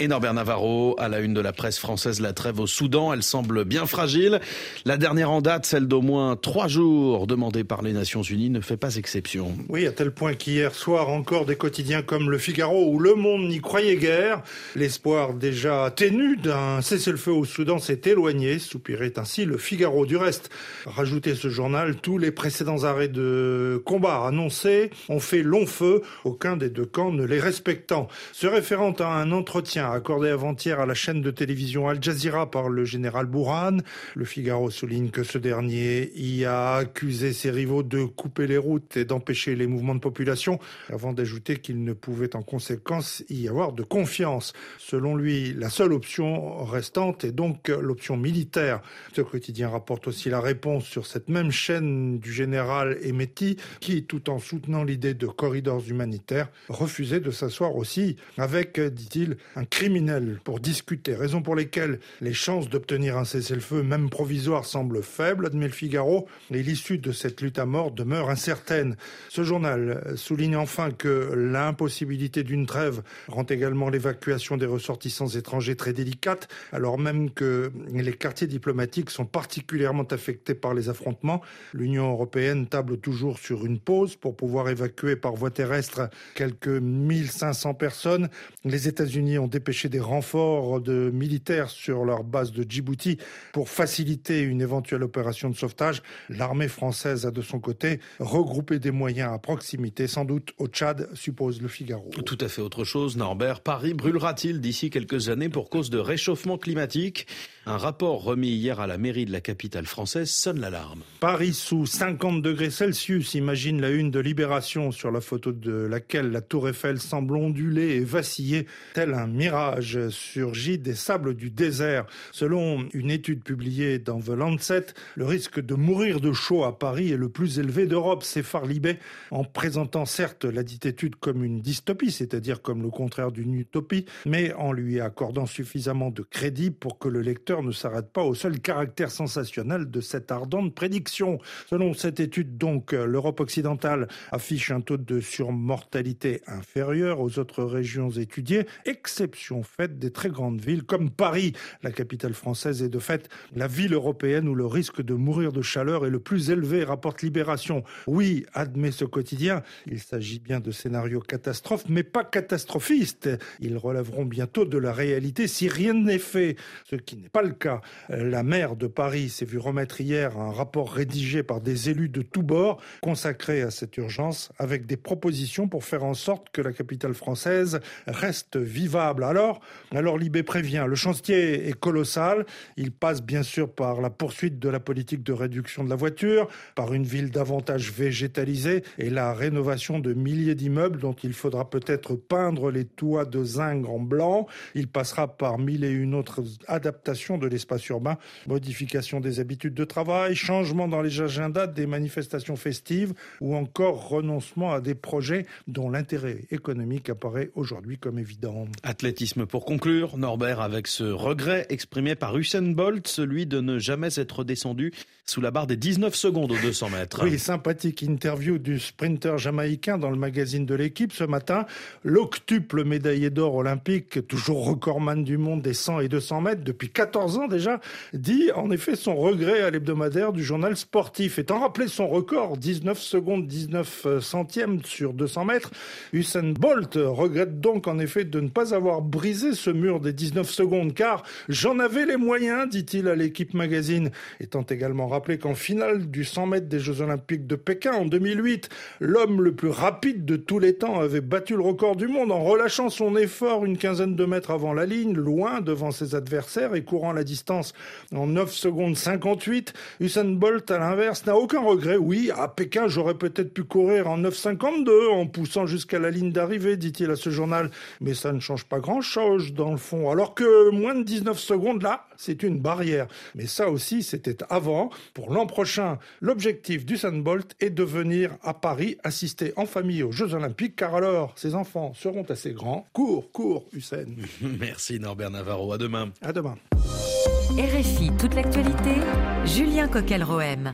Et Norbert Navarro, à la une de la presse française, la trêve au Soudan, elle semble bien fragile. La dernière en date, celle d'au moins trois jours demandée par les Nations Unies, ne fait pas exception. Oui, à tel point qu'hier soir encore des quotidiens comme Le Figaro ou Le Monde n'y croyaient guère. L'espoir déjà ténu d'un cessez-le-feu au Soudan s'est éloigné, soupirait ainsi Le Figaro. Du reste, rajouter ce journal, tous les précédents arrêts de combat annoncés ont fait long feu, aucun des deux camps ne les respectant. Se référant à un entretien accordé avant-hier à la chaîne de télévision Al Jazeera par le général Bourhan, le Figaro souligne que ce dernier y a accusé ses rivaux de couper les routes et d'empêcher les mouvements de population, avant d'ajouter qu'il ne pouvait en conséquence y avoir de confiance. Selon lui, la seule option restante est donc l'option militaire. Ce quotidien rapporte aussi la réponse sur cette même chaîne du général Emeti, qui, tout en soutenant l'idée de corridors humanitaires, refusait de s'asseoir aussi avec, dit-il, un criminel pour discuter, raison pour lesquelles les chances d'obtenir un cessez-le-feu, même provisoire, semblent faibles, admet le Figaro, et l'issue de cette lutte à mort demeure incertaine. Ce journal souligne enfin que l'impossibilité d'une trêve rend également l'évacuation des ressortissants étrangers très délicate, alors même que les quartiers diplomatiques sont particulièrement affectés par les affrontements. L'Union européenne table toujours sur une pause pour pouvoir évacuer par voie terrestre quelques 1500 personnes. Les États-Unis ont dépêché des renforts de militaires sur leur base de Djibouti pour faciliter une éventuelle opération de sauvetage. L'armée française a de son côté regroupé des moyens à proximité, sans doute au Tchad, suppose le Figaro. Tout à fait autre chose, Norbert. Paris brûlera-t-il d'ici quelques années pour cause de réchauffement climatique? Un rapport remis hier à la mairie de la capitale française sonne l'alarme. Paris sous 50 degrés Celsius, imagine la une de Libération sur la photo de laquelle la tour Eiffel semble onduler et vaciller tel un mirage surgit des sables du désert. Selon une étude publiée dans The Lancet, le risque de mourir de chaud à Paris est le plus élevé d'Europe, c'est Libé, en présentant certes la dite étude comme une dystopie, c'est-à-dire comme le contraire d'une utopie, mais en lui accordant suffisamment de crédit pour que le lecteur ne s'arrête pas au seul caractère sensationnel de cette ardente prédiction. Selon cette étude, donc, l'Europe occidentale affiche un taux de surmortalité inférieur aux autres régions étudiées, exception faite des très grandes villes comme Paris, la capitale française, est de fait la ville européenne où le risque de mourir de chaleur est le plus élevé, rapporte Libération. Oui, admet ce quotidien, il s'agit bien de scénarios catastrophes, mais pas catastrophistes. Ils relèveront bientôt de la réalité si rien n'est fait, ce qui n'est pas cas. La maire de Paris s'est vue remettre hier un rapport rédigé par des élus de tous bords consacré à cette urgence avec des propositions pour faire en sorte que la capitale française reste vivable. Alors, alors Libé prévient, le chantier est colossal. Il passe bien sûr par la poursuite de la politique de réduction de la voiture, par une ville davantage végétalisée et la rénovation de milliers d'immeubles dont il faudra peut-être peindre les toits de zinc en blanc. Il passera par mille et une autres adaptations de l'espace urbain, modification des habitudes de travail, changement dans les agendas des manifestations festives ou encore renoncement à des projets dont l'intérêt économique apparaît aujourd'hui comme évident. Athlétisme pour conclure, Norbert, avec ce regret exprimé par Usain Bolt, celui de ne jamais être descendu sous la barre des 19 secondes aux 200 mètres. Oui, sympathique interview du sprinter jamaïcain dans le magazine de l'équipe ce matin. L'octuple médaillé d'or olympique, toujours recordman du monde des 100 et 200 mètres depuis 14 ans déjà, dit en effet son regret à l'hebdomadaire du journal sportif. Étant rappelé son record, 19 secondes 19 centièmes sur 200 mètres, Usain Bolt regrette donc en effet de ne pas avoir brisé ce mur des 19 secondes car j'en avais les moyens, dit-il à l'équipe magazine, étant également rappelé qu'en finale du 100 mètres des Jeux Olympiques de Pékin en 2008, l'homme le plus rapide de tous les temps avait battu le record du monde en relâchant son effort une quinzaine de mètres avant la ligne, loin devant ses adversaires et courant la distance en 9 secondes 58. Usain Bolt, à l'inverse, n'a aucun regret. Oui, à Pékin, j'aurais peut-être pu courir en 9,52 en poussant jusqu'à la ligne d'arrivée, dit-il à ce journal. Mais ça ne change pas grand-chose dans le fond. Alors que moins de 19 secondes, là, c'est une barrière. Mais ça aussi, c'était avant. Pour l'an prochain, l'objectif du Bolt est de venir à Paris assister en famille aux Jeux Olympiques, car alors ses enfants seront assez grands. Cours, cours, Hussein. Merci Norbert Navarro. À demain. À demain. RFI, toute l'actualité. Julien Coquel-Rohem.